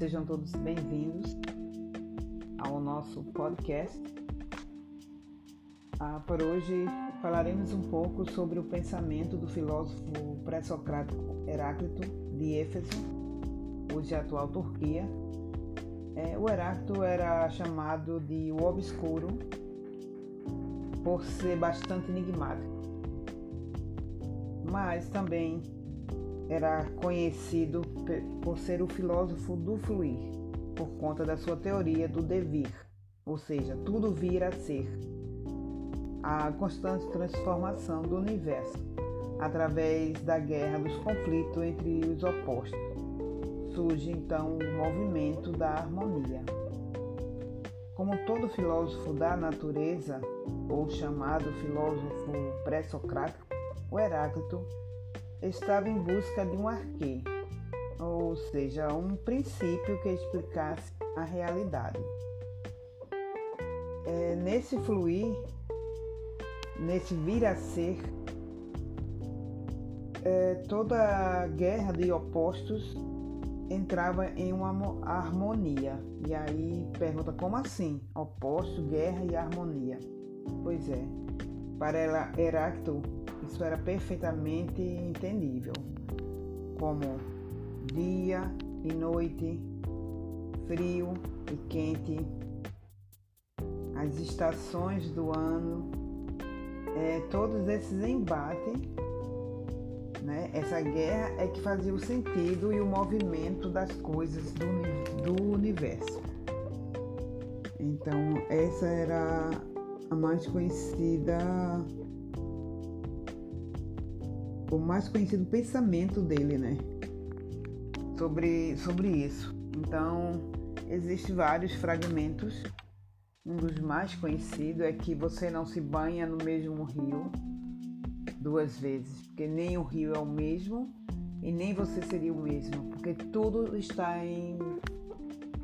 Sejam todos bem-vindos ao nosso podcast. Ah, por hoje falaremos um pouco sobre o pensamento do filósofo pré-socrático Heráclito de Éfeso, hoje atual Turquia. É, o Heráclito era chamado de o obscuro por ser bastante enigmático, mas também era conhecido por ser o filósofo do fluir, por conta da sua teoria do devir, ou seja, tudo vir a ser, a constante transformação do universo através da guerra dos conflitos entre os opostos. Surge então o movimento da harmonia. Como todo filósofo da natureza, ou chamado filósofo pré-socrático, o Heráclito estava em busca de um arquê, ou seja, um princípio que explicasse a realidade. É, nesse fluir, nesse vir a ser, é, toda guerra de opostos entrava em uma harmonia. E aí pergunta como assim? Oposto, guerra e harmonia. Pois é, para Heráclito isso era perfeitamente entendível, como dia e noite, frio e quente, as estações do ano, é, todos esses embates, né, essa guerra é que fazia o sentido e o movimento das coisas do, do universo. Então, essa era a mais conhecida o mais conhecido pensamento dele, né? Sobre, sobre isso. Então, existem vários fragmentos. Um dos mais conhecidos é que você não se banha no mesmo rio duas vezes, porque nem o rio é o mesmo e nem você seria o mesmo, porque tudo está em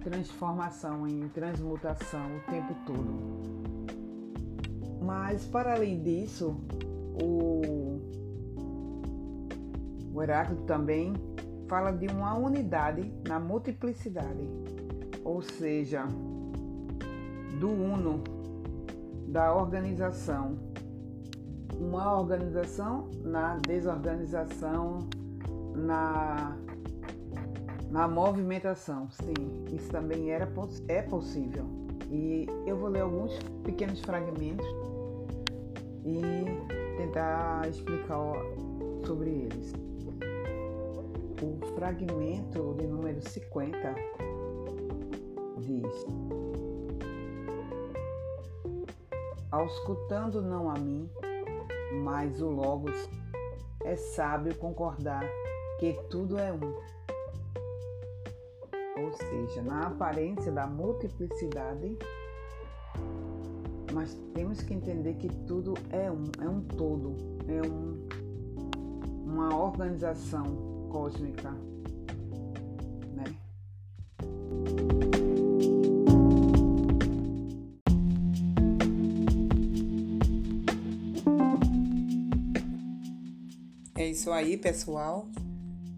transformação, em transmutação o tempo todo. Mas para além disso, o o Heráclito também fala de uma unidade na multiplicidade, ou seja, do uno, da organização. Uma organização na desorganização, na, na movimentação. Sim, isso também era, é possível. E eu vou ler alguns pequenos fragmentos e tentar explicar sobre eles o fragmento de número 50 diz: Auscultando não a mim, mas o Logos, é sábio concordar que tudo é um. Ou seja, na aparência da multiplicidade, mas temos que entender que tudo é um, é um todo, é um, uma organização cósmica, né? É isso aí, pessoal.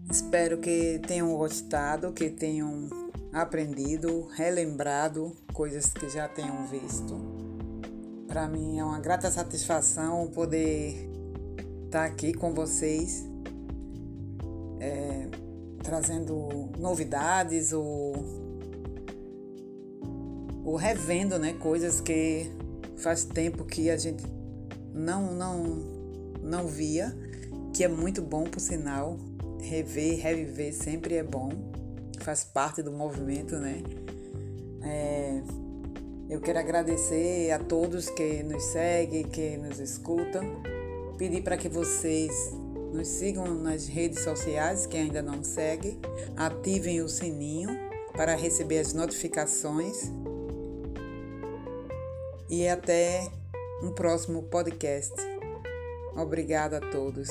Espero que tenham gostado, que tenham aprendido, relembrado coisas que já tenham visto. Para mim é uma grata satisfação poder estar aqui com vocês é, trazendo novidades ou, ou revendo né, coisas que faz tempo que a gente não, não, não via, que é muito bom por sinal. Rever, reviver sempre é bom, faz parte do movimento, né? É, eu quero agradecer a todos que nos seguem, que nos escutam, pedir para que vocês nos sigam nas redes sociais, que ainda não segue. Ativem o sininho para receber as notificações. E até um próximo podcast. Obrigada a todos.